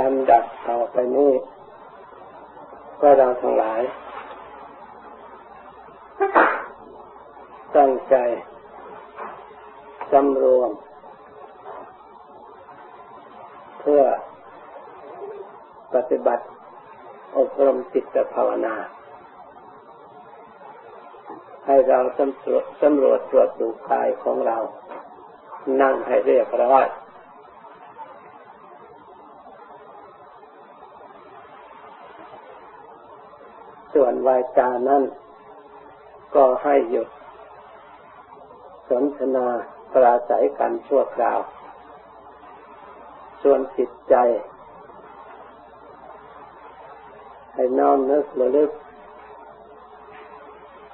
ลำดับต่อไปนี้ก็เราทั้งหลาย ตั้งใจสำรวม เพื่อปฏิบัติอบรมจิตภาวนา ให้เราสำรวจสำรวจตรวจดูกายของเรา นั่งให้เรียบร้อย ส่วนวาจานั้นก็ให้หยุดสนทนาปราศัยกันชั่วคราว ส่วนจิตใจ ให้น้อมนึกระลึก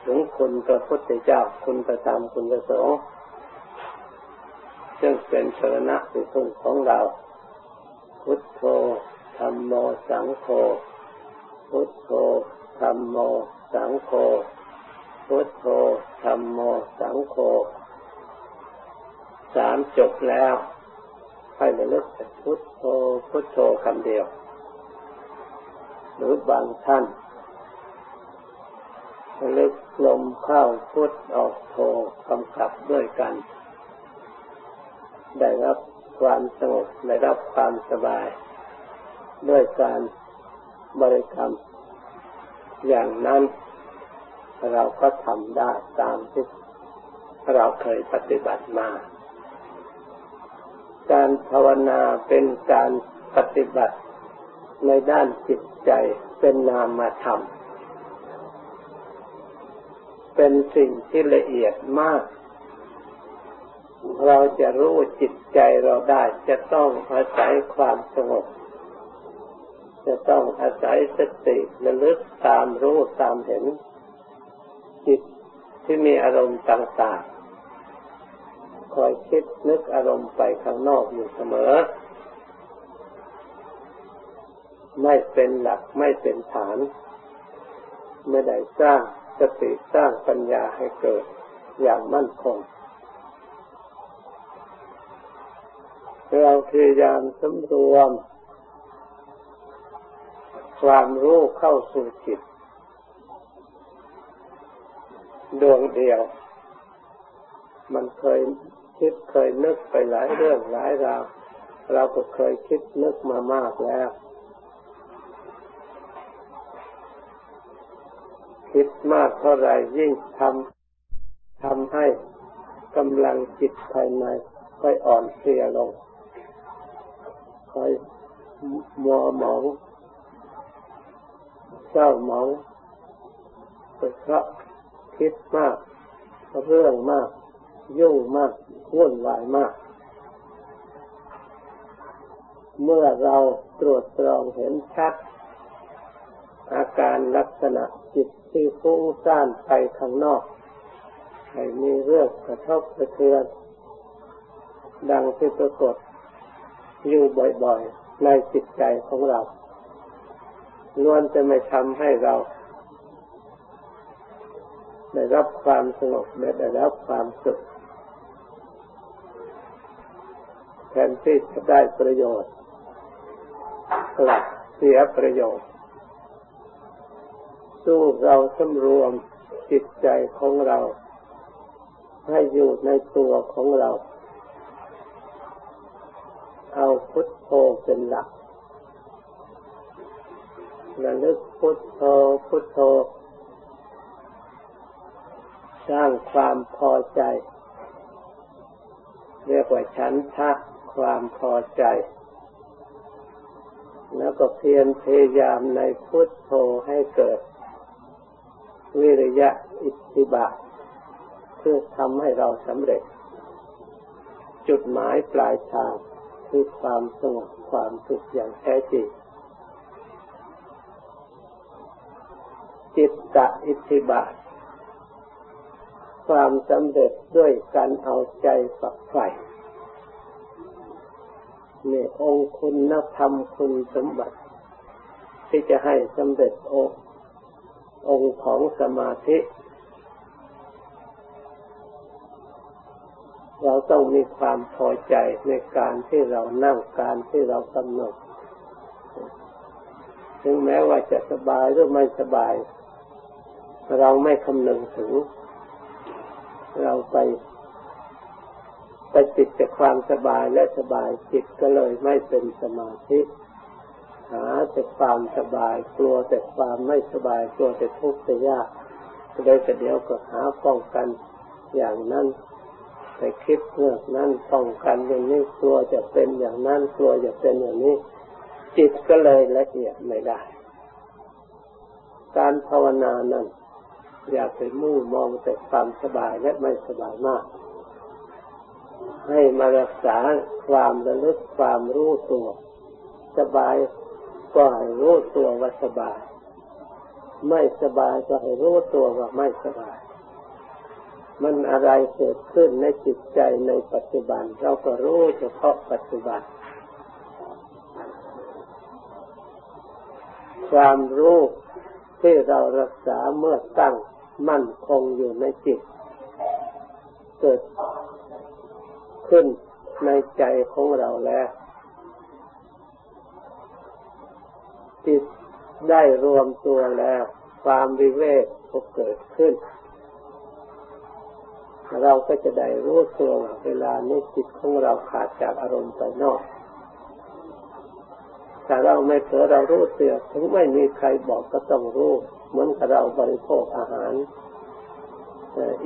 ถึงคุณพระพุทธเจ้าคุณประธรรมคุณประสงค์ซึ่งเป็นสรณะสิพึ่งของเรา พุทโธธรรมโมสังโฆพุทโธ ธรรมโม สังโฆ พุทโธ ธรรมโม สังโฆ สามจบแล้วให้ระลึกแต่พุทโธ พุทโธคำเดียว หรือบางท่านระลึกลมเข้าพุทออกโธกำกับด้วยกัน ได้รับความสงบได้รับความสบาย ด้วยการบริกรรม อย่างนั้นเราก็ทำได้ตามที่เราเคยปฏิบัติมา การภาวนาเป็นการปฏิบัติในด้านจิตใจเป็นนามธรรมเป็นสิ่งที่ละเอียดมาก เราจะรู้จิตใจเราได้จะต้องอาศัยความสงบ จะต้องอาศัยสติระลึกตามรู้ตามเห็น จิตที่มีอารมณ์ต่างๆ คอยคิดนึกอารมณ์ไปข้างนอกอยู่เสมอ ไม่เป็นหลักไม่เป็นฐาน ไม่ได้สร้างสติสร้างปัญญาให้เกิดอย่างมั่นคงเราพยายามสำรวม ความรู้เข้าสู่จิต ดวงเดียว มันเคยคิดเคยนึกไปหลายเรื่องหลายราวเราก็เคยคิดนึกมามากแล้ว คิดมากเท่าไรยิ่งทำทำให้กำลังจิตภายในค่อยอ่อนเพลียลงค่อยมัวหมอง เศร้าหมองเพราะคิดมาก เรื่องมาก ยุ่งมากวุ่นวายมาก เมื่อเราตรวจตรองเห็นชัด อาการลักษณะจิตที่ฟุ้งซ่านไปข้างนอกให้มีเรื่องกระทบกระเทือน ดังที่ปรากฏอยู่บ่อยๆ ในจิตใจของเรา ล้วนจะไม่ทำให้เราได้รับความสงบได้รับความสุขแทนที่จะได้ประโยชน์กลับเสียประโยชน์สู้เราสำรวมจิตใจของเรา ให้อยู่ในตัวของเรา เอาพุทโธเป็นหลัก ระลึกพุทโธพุทโธ สร้างความพอใจ เรียกว่าฉันทะความพอใจ แล้วก็เพียรพยายามในพุทโธให้เกิด วิริยะอิทธิบาทเพื่อทำให้เราสำเร็จ จุดหมายปลายทางคือความสงบความสุขอย่างแท้จริง จะอิทธิบาท ความสำเร็จด้วยการเอาใจฝักใฝ่นี่องคุณธรรมคุณสมบัติ ที่จะให้สำเร็จององค์ของสมาธิ เราต้องมีความพอใจในการที่เรานั่งการที่เรากำหนดถึงแม้ว่าจะสบายหรือไม่สบาย เราไม่คำนึงถึง เราไป ไปติดแต่ความสบายและสบายจิตก็เลยไม่เป็นสมาธิหาแต่ความสบายกลัวแต่ความไม่สบายกลัวแต่ทุกข์แต่ยากก็เลยแต่เดียวก็หาป้องกันอย่างนั้นไปคิดเรื่องนั้นป้องกันอย่างนี้กลัวจะเป็นอย่างนั้นกลัวจะเป็นอย่างนี้ จิตก็เลยละเอียดไม่ได้ การภาวนานั้น อย่าไปมุ่งมองแต่ความสบายและไม่สบายมาก ให้มารักษาความระลึกความรู้ตัว สบายก็ให้รู้ตัวว่าสบาย ไม่สบายก็ให้รู้ตัวว่าไม่สบาย มันอะไรเกิดขึ้นในจิตใจในปัจจุบัน เราก็รู้เฉพาะปัจจุบัน ความรู้ที่เรารักษาเมื่อตั้ง มั่นคงอยู่ในจิต เกิดขึ้นในใจของเราแล้วจิตได้รวมตัวแล้ว ความวิเวกก็เกิดขึ้น เราก็จะได้รู้ตัวเวลานี้จิตของเราขาดจากอารมณ์ไปนอกถ้าเราไม่เผลอเรารู้เสียถึงไม่มีใครบอกก็ต้องรู้ เหมือนกับเราบริโภคอาหาร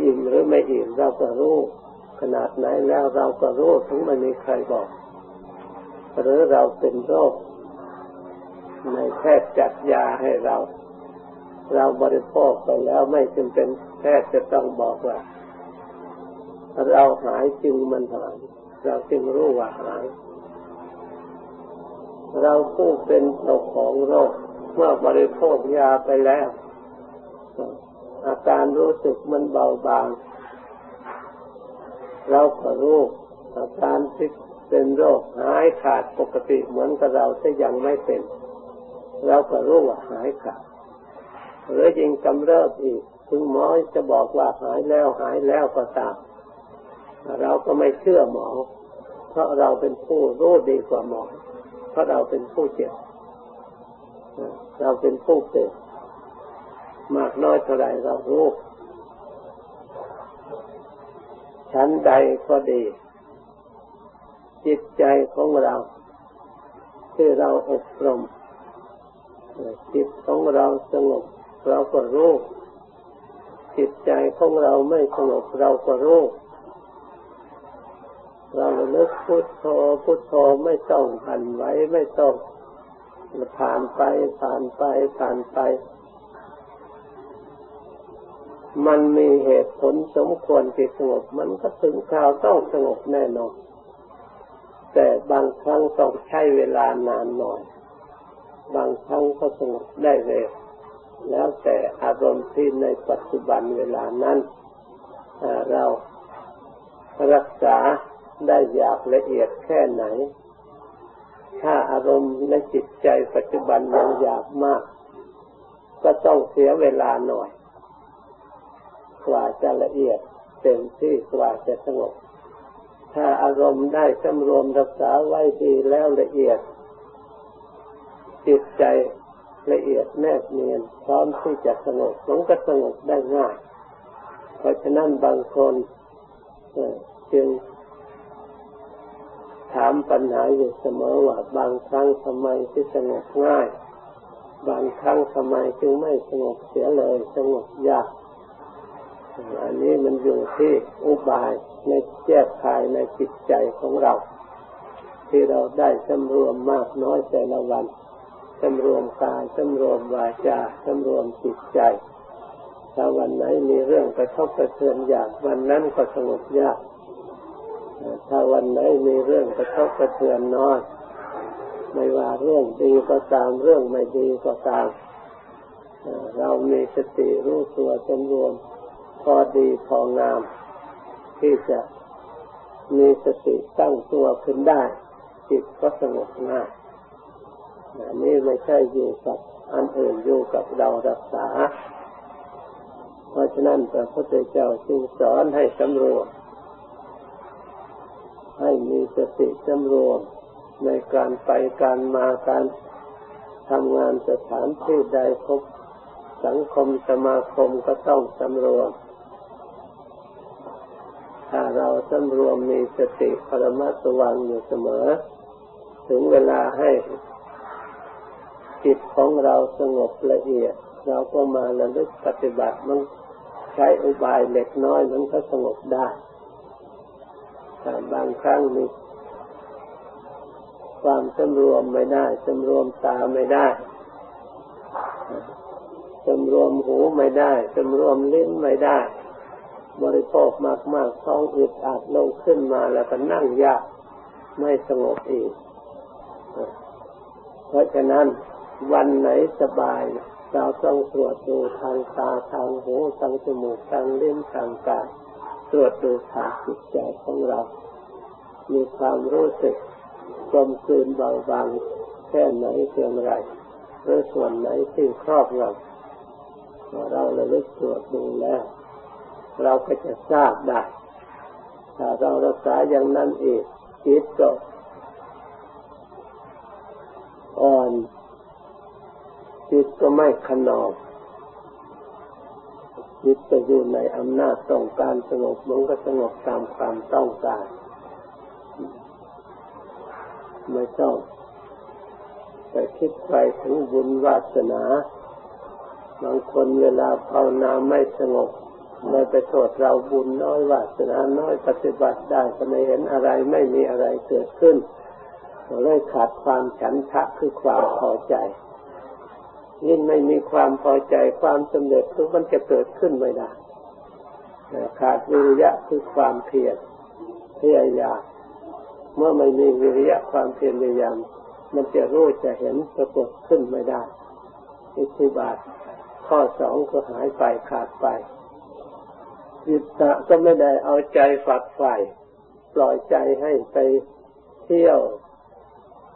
อิ่มหรือไม่อิ่มเราก็รู้ขนาดไหนแล้วเราก็รู้ถึงไม่มีใครบอก หรือเราเป็นโรคในแพทย์จัดยาให้เรา เราบริโภคไปแล้วไม่จำเป็นแพทย์จะต้องบอกว่า เราหายจึงมันหายเราจึงรู้ว่าหาย เราผู้เป็นเจ้าของโรค เมื่อบริโภคยาไปแล้ว อาการรู้สึกมันเบาบาง เราก็รู้อาการที่เป็นโรคหายขาดปกติเหมือนกับเราที่ยังไม่เป็น เราก็รู้ว่าหายขาดหรือยิงกำเริบอีกถึงหมอจะบอกว่าหายแล้วหายแล้วก็ตาม เราก็ไม่เชื่อหมอ เพราะเราเป็นผู้รู้ดีกว่าหมอ เพราะเราเป็นผู้เจ็บ เราเป็นผู้เป็นมากน้อยเท่าไรเรารู้ชั้นใดก็ดี จิตใจของเรา ที่เราอบรมจิตของเราสงบ เราก็รู้จิตใจของเราไม่สงบเราก็รู้เราเลิกพุทโธพุทโธไม่ต้องหันไว้ไม่ต้อง ผ่านไปผ่านไปผ่านไป มันมีเหตุผลสมควรที่สงบ มันก็ถึงคราวต้องสงบแน่นอนแต่บางครั้งต้องใช้เวลานานหน่อย บางครั้งก็สงบได้เร็วแล้วแต่อารมณ์ที่ในปัจจุบันเวลานั้นเรารักษาได้อยากละเอียดแค่ไหน ถ้าอารมณ์ในจิตใจปัจจุบันยังอยากมาก ก็ต้องเสียเวลาหน่อย กว่าจะละเอียดเต็มที่กว่าจะสงบ ถ้าอารมณ์ได้สำรวมรักษาไว้ดีแล้วละเอียด จิตใจละเอียดแนบเนียนพร้อมที่จะสงบมันก็สงบได้ง่าย เพราะฉะนั้นบางคนจึง ถามปัญหาอยู่เสมอว่าบางครั้งทำไมที่สงบง่าย บางครั้งทำไมจึงไม่สงบเสียเลยสงบยากอันนี้มันอยู่ที่อุบายในแก้ภายในจิตใจของเรา ที่เราได้สำรวมมากน้อยแต่ละวันสำรวมกายสำรวมวาจาสำรวมจิตใจถ้าวันไหนมีเรื่องกระทบกระเทือนอยากวันนั้นก็สงบยาก ถ้าวันไหนมีเรื่องกระทบกระเทือนน้อยไม่ว่าเรื่องดีก็ตามเรื่องไม่ดีก็ตาม เรามีสติรู้ตัวจำรวม พอดีพองาม ที่จะมีสติตั้งตัวขึ้นได้ จิตก็สงบง่ายนี่ไม่ใช่อยู่กับอันอื่นอยู่กับเรารักษา เพราะฉะนั้นพระพุทธเจ้าจึงสอนให้สำรวม ให้มีสติจำรวมในการไปการมาการทำงานสถานที่ใดพบสังคมสมาคมก็ต้องสำรวม ถ้าเราสำรวมมีสติปรมัตสวังอยู่เสมอ ถึงเวลาให้จิตของเราสงบละเอียด เราก็มาระลึกปฏิบัติมันใช้อุบายเล็กน้อยมันก็สงบได้ บางครั้งมีความสำรวมไม่ได้สำรวมตาไม่ได้สำรวมหูไม่ได้สำรวมลิ้นไม่ได้ บริโภคมากๆท้องอึดอัดลงขึ้นมาแล้วก็นั่งยากไม่สงบอีก เพราะฉะนั้นวันไหนสบายเราต้องตรวจดูทางตาทางหูทางจมูกทางลิ้นทางกาย ตรวจดูทางจิตใจของเรา มีความรู้สึกกลมกลืนเบาบางแค่ไหนเพียงไรหรือส่วนไหนที่ครอบงำเราระลึกตรวจดูแล้ว เราก็จะทราบได้ถ้าเรารักษาอย่างนั้นอีกจิตก็อ่อนจิตก็ไม่ขนอง จิตจะอยู่ในอำนาจต้องการสงบมันก็สงบตามความต้องการ ไม่ต้องไปคิดไปถึงบุญวาสนา บางคนเวลาภาวนาไม่สงบเลยไปโทษเราบุญน้อยวาสนาน้อยปฏิบัติได้ก็ไม่เห็นอะไรไม่มีอะไรเกิดขึ้นเลยขาดความฉันทะคือความพอใจ ยิ่งไม่มีความพอใจความสำเร็จทุกมันจะเกิดขึ้นไม่ได้ขาดวิริยะคือความเพียรพยายามเมื่อไม่มีวิริยะความเพียรพยายามมันจะรู้จะเห็นปรากฏขึ้นไม่ได้อิทธิบาทข้อสองก็หายไปขาดไปจิตตะก็ไม่ได้เอาใจฝักใฝ่ปล่อยใจให้ไปเที่ยว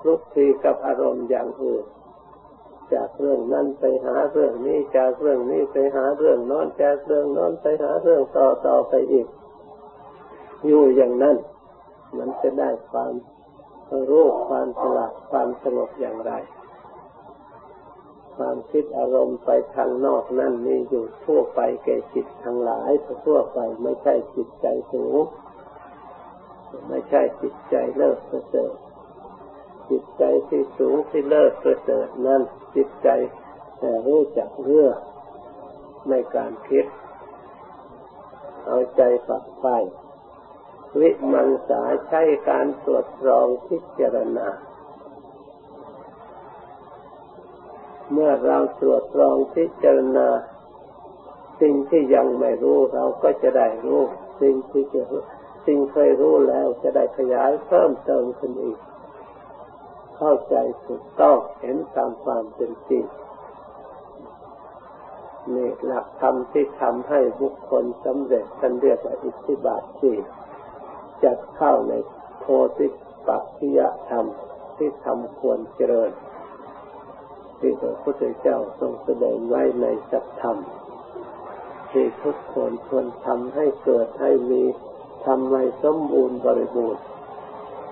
ลุกทีกับอารมณ์อย่างอื่น จากเรื่องนั้นไปหาเรื่องนี้จากเรื่องนี้ไปหาเรื่องนอนจากเรื่องนอนไปหาเรื่องต่อต่อไปอีก อยู่อย่างนั้น มันจะได้ความรู้ความฉลาดความสงบอย่างไร ความคิดอารมณ์ไปทางนอกนั่นมีอยู่ทั่วไปแก่จิตทั้งหลายทั่วไปไม่ใช่จิตใจสูงไม่ใช่จิตใจเลิศประเสริฐ จิตใจที่สูงที่เลิศประเสริฐนั้น จิตใจแต่รู้จักเลือกในการคิด เอาใจฝักใฝ่วิมังสาใช้การตรวจสอบพิจารณา เมื่อเราตรวจสอบพิจารณา สิ่งที่ยังไม่รู้เราก็จะได้รู้ สิ่งที่จะสิ่งเคยรู้แล้วจะได้ขยายเพิ่มเติมขึ้นอีก เข้าใจถูกต้องเห็นตามความเป็นจริงนี่หลักธรรมที่ทำให้บุคคลสำเร็จกันเรียกว่าอิทธิบาทสี่จัดเข้าในโพธิปัจจิยธรรมที่ทำควรเจริญ ที่พระพุทธเจ้าทรงแสดงไว้ในสัจธรรมที่ทุกคนควรทำให้เกิดให้มีทำให้สมบูรณ์บริบูรณ์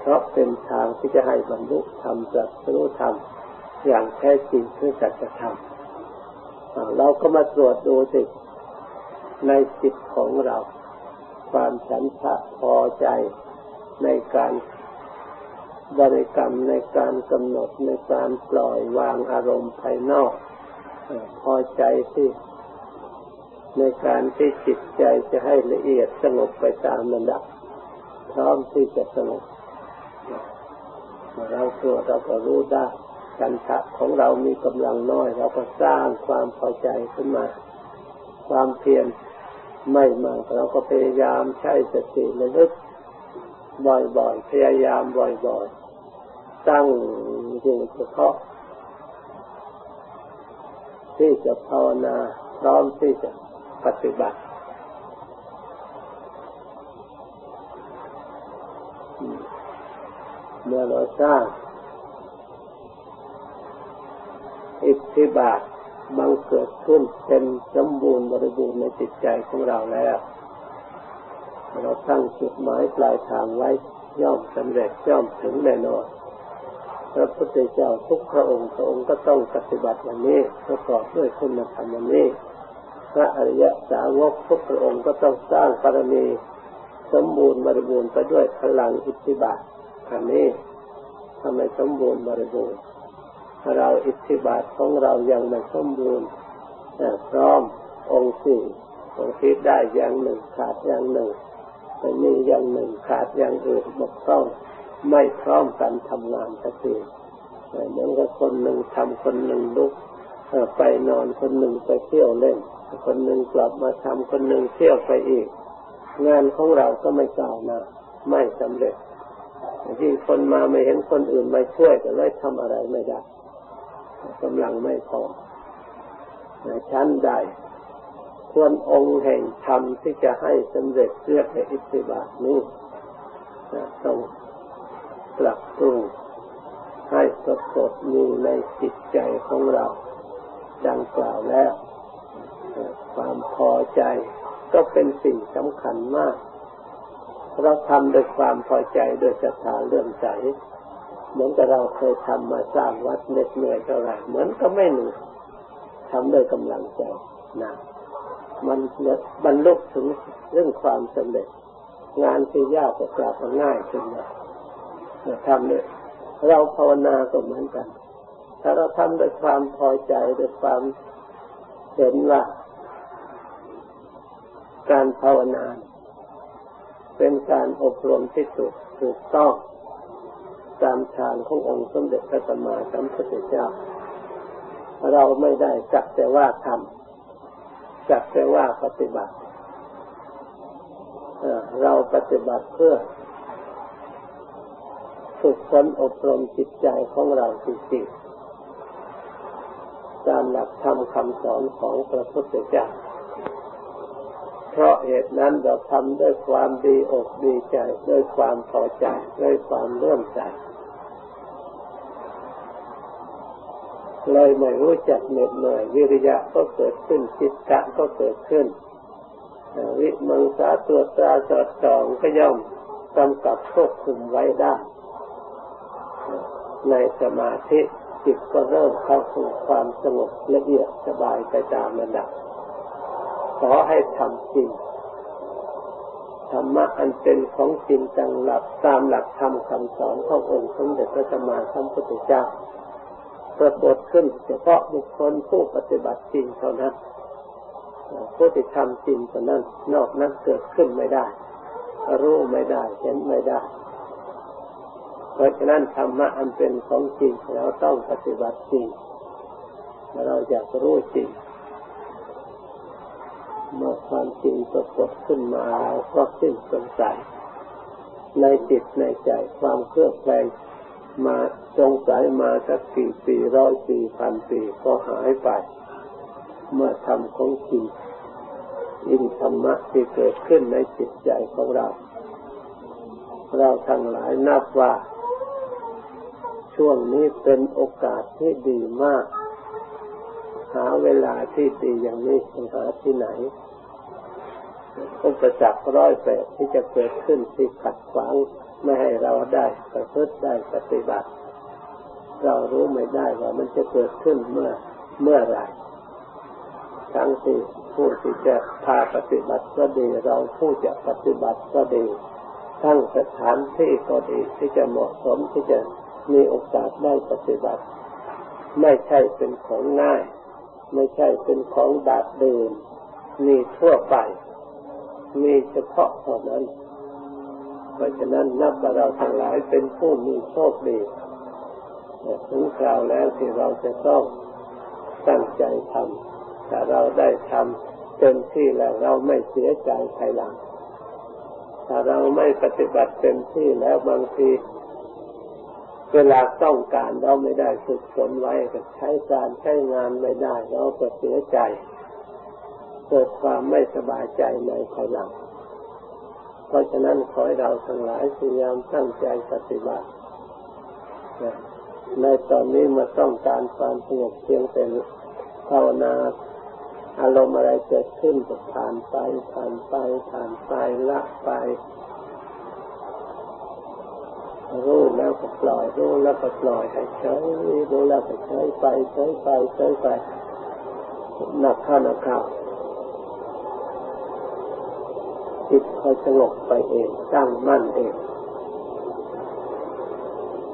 เพราะเป็นทางที่จะให้บรรลุธรรมจักรู้ธรรมอย่างแท้จริงคือสัจธรรมเราก็มาตรวจดูสิในจิตของเรา ความฉันทะพอใจในการบริกรรมในการกำหนดในการปล่อยวางอารมณ์ภายนอกพอใจที่ในการที่จิตใจจะให้ละเอียดสงบไปตามระดับพร้อมที่จะสงบ เราตัวเราก็รู้ได้กันทะของเรามีกำลังน้อย เราก็สร้างความพอใจขึ้นมา ความเพียรไม่มากเราก็พยายามใช้สติระลึกบ่อยๆ พยายามบ่อยๆ ตั้งอยู่เฉพาะที่จะภาวนาพร้อมที่จะปฏิบัติ เมื่อเราสร้างอิทธิบาทบังเกิดขึ้นเป็นสมบูรณ์บริบูรณ์ในจิตใจของเราแล้ว เราตั้งจุดหมายปลายทางไว้ย่อมสำเร็จย่อมถึงแน่นอนพระพุทธเจ้าทุกพระองค์พระองค์ก็ต้องปฏิบัติอย่างนี้ประกอบด้วยคุณธรรมอย่างนี้พระอริยสาวกทุกพระองค์ก็ต้องสร้างบารมีสมบูรณ์บริบูรณ์ไปด้วยพลังอิทธิบาท อันนี้ทำไมสมบูรณ์บริบูรณ์เราอิทธิบาทของเรายังไม่สมบูรณ์พร้อมองค์สี่องค์ที่ได้อย่างหนึ่งขาดอย่างหนึ่งไม่มีอย่างหนึ่งขาดอย่างอื่นบกพร่องไม่พร้อมกันทำงานสักทีเหมือนกับคนหนึ่งทำคนหนึ่งลุกไปนอนคนหนึ่งไปเที่ยวเล่น คนหนึ่งกลับมาทำคนหนึ่งเที่ยวไปอีก งานของเราก็ไม่ก้าวหน้าไม่สำเร็จ ที่คนมาไม่เห็นคนอื่นมาช่วยก็เลยทำอะไรไม่ได้กำลังไม่พอชั้นใดควรองค์แห่งธรรมที่จะให้สำเร็จเรื่องในอิทธิบาทนี้ต้องปรับปรุงให้ปรากฏมีในจิตใจของเรา ดังกล่าวแล้ว ความพอใจก็เป็นสิ่งสำคัญมาก เราทำด้วยความพอใจด้วยศรัทธาเลื่อมใสเหมือนกับเราเคยทำมาสร้างวัดเหน็ดเหนื่อยเท่าไรเหมือนก็ไม่เหนื่อยทำด้วยกำลังใจนะมันบรรลุถึงเรื่องความสำเร็จ งานที่ยากจะกลับมาง่ายขึ้นมาทำเนี่ยเราภาวนาก็เหมือนกัน ถ้าเราทำด้วยความพอใจด้วยความเห็นว่า การภาวนา เป็นการอบรมที่ถูกถูกต้องตามทางขององค์สมเด็จพระสัมมาสัมพุทธเจ้า เราไม่ได้จักแต่ว่าทำจักแต่ว่าปฏิบัติเราปฏิบัติเพื่อฝึกฝนอบรมจิตใจของเราจริงๆตามหลักธรรมคำสอนของพระพุทธเจ้า เพราะเหตุนั้นเราทำด้วยความดีอกดีใจ ด้วยความพอใจ ด้วยความเลื่อมใสเลยไม่รู้จักเหน็ดเหนื่อยวิริยะก็เกิดขึ้นจิตตะก็เกิดขึ้น วิมังสาตัวตาสอดส่องก็ย่อมกำกับควบคุมไว้ได้ ในสมาธิจิตก็เริ่มเข้าสู่ความสงบละเอียดสบายไปตามระดับ ขอให้ทำจริงธรรมะอันเป็นของจริงจังหลักตามหลักธรรมคำสอนขององค์สมเด็จพระสัมมาสัมพุทธเจ้าปรากฏขึ้นเฉพาะบุคคลผู้ปฏิบัติจริงเท่านั้นผู้ที่ทำจริงเท่านั้น นอกนั้นเกิดขึ้นไม่ได้ รู้ไม่ได้เห็นไม่ได้ เพราะฉะนั้นธรรมะอันเป็นของจริงเราต้องปฏิบัติจริงเราอยากรู้จริง เมื่อความจริงปรากฏขึ้นมาเราก็สิ้นสงสัยในจิตในใจความเครือบแคลงมาสงสัยมาสักกี่ปีร้อยปีพันปีก็หายไป เมื่อทำของจริงอินธรรมะที่เกิดขึ้นในจิตใจของเรา เราทั้งหลายนับว่า ช่วงนี้เป็นโอกาสที่ดีมาก หาเวลาที่ดีอย่างนี้จะหาที่ไหนอุปสรรคร้อยแปดที่จะเกิดขึ้นที่ขัดขวางไม่ให้เราได้ประพฤติได้ปฏิบัติ เรารู้ไม่ได้ว่ามันจะเกิดขึ้นเมื่อเมื่อไรทั้งที่ผู้ที่จะพาปฏิบัติก็ดี เราผู้จะปฏิบัติก็ดี ทั้งสถานที่ก็ดีที่จะเหมาะสมที่จะมีโอกาสได้ปฏิบัติ ไม่ใช่เป็นของง่าย ไม่ใช่เป็นของดาดเดินมีทั่วไป มีเฉพาะเท่านั้น เพราะฉะนั้นนับว่าเราทั้งหลายเป็นผู้มีโชคดีถึงคราวแล้วที่เราจะต้องตั้งใจทำถ้าเราได้ทำเต็มที่แล้วเราไม่เสียใจภายหลังถ้าเราไม่ปฏิบัติเต็มที่แล้วบางที เวลาต้องการเราไม่ได้ฝึกฝนไว้ก็ใช้การใช้งานไม่ได้ เราก็เสียใจ เกิดความไม่สบายใจในภายหลัง เพราะฉะนั้นขอให้เราทั้งหลายพยายามตั้งใจปฏิบัติในตอนนี้มาต้องการความสงบเพียงแต่ภาวนาอารมณ์อะไรเกิดขึ้นก็ผ่านไปผ่านไปผ่านไปละไป รู้แล้วก็ปล่อย รู้แล้วก็ปล่อยให้เฉยรู้แล้วก็เฉยไปเฉยไปเฉยไปหนักข้าหนักข้าจิตคอยสงบไปเองตั้งมั่นเอง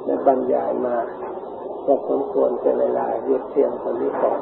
และบรรยายมาพอสมควรเป็นเวลาเรียกเทียงคนนี้ก่อน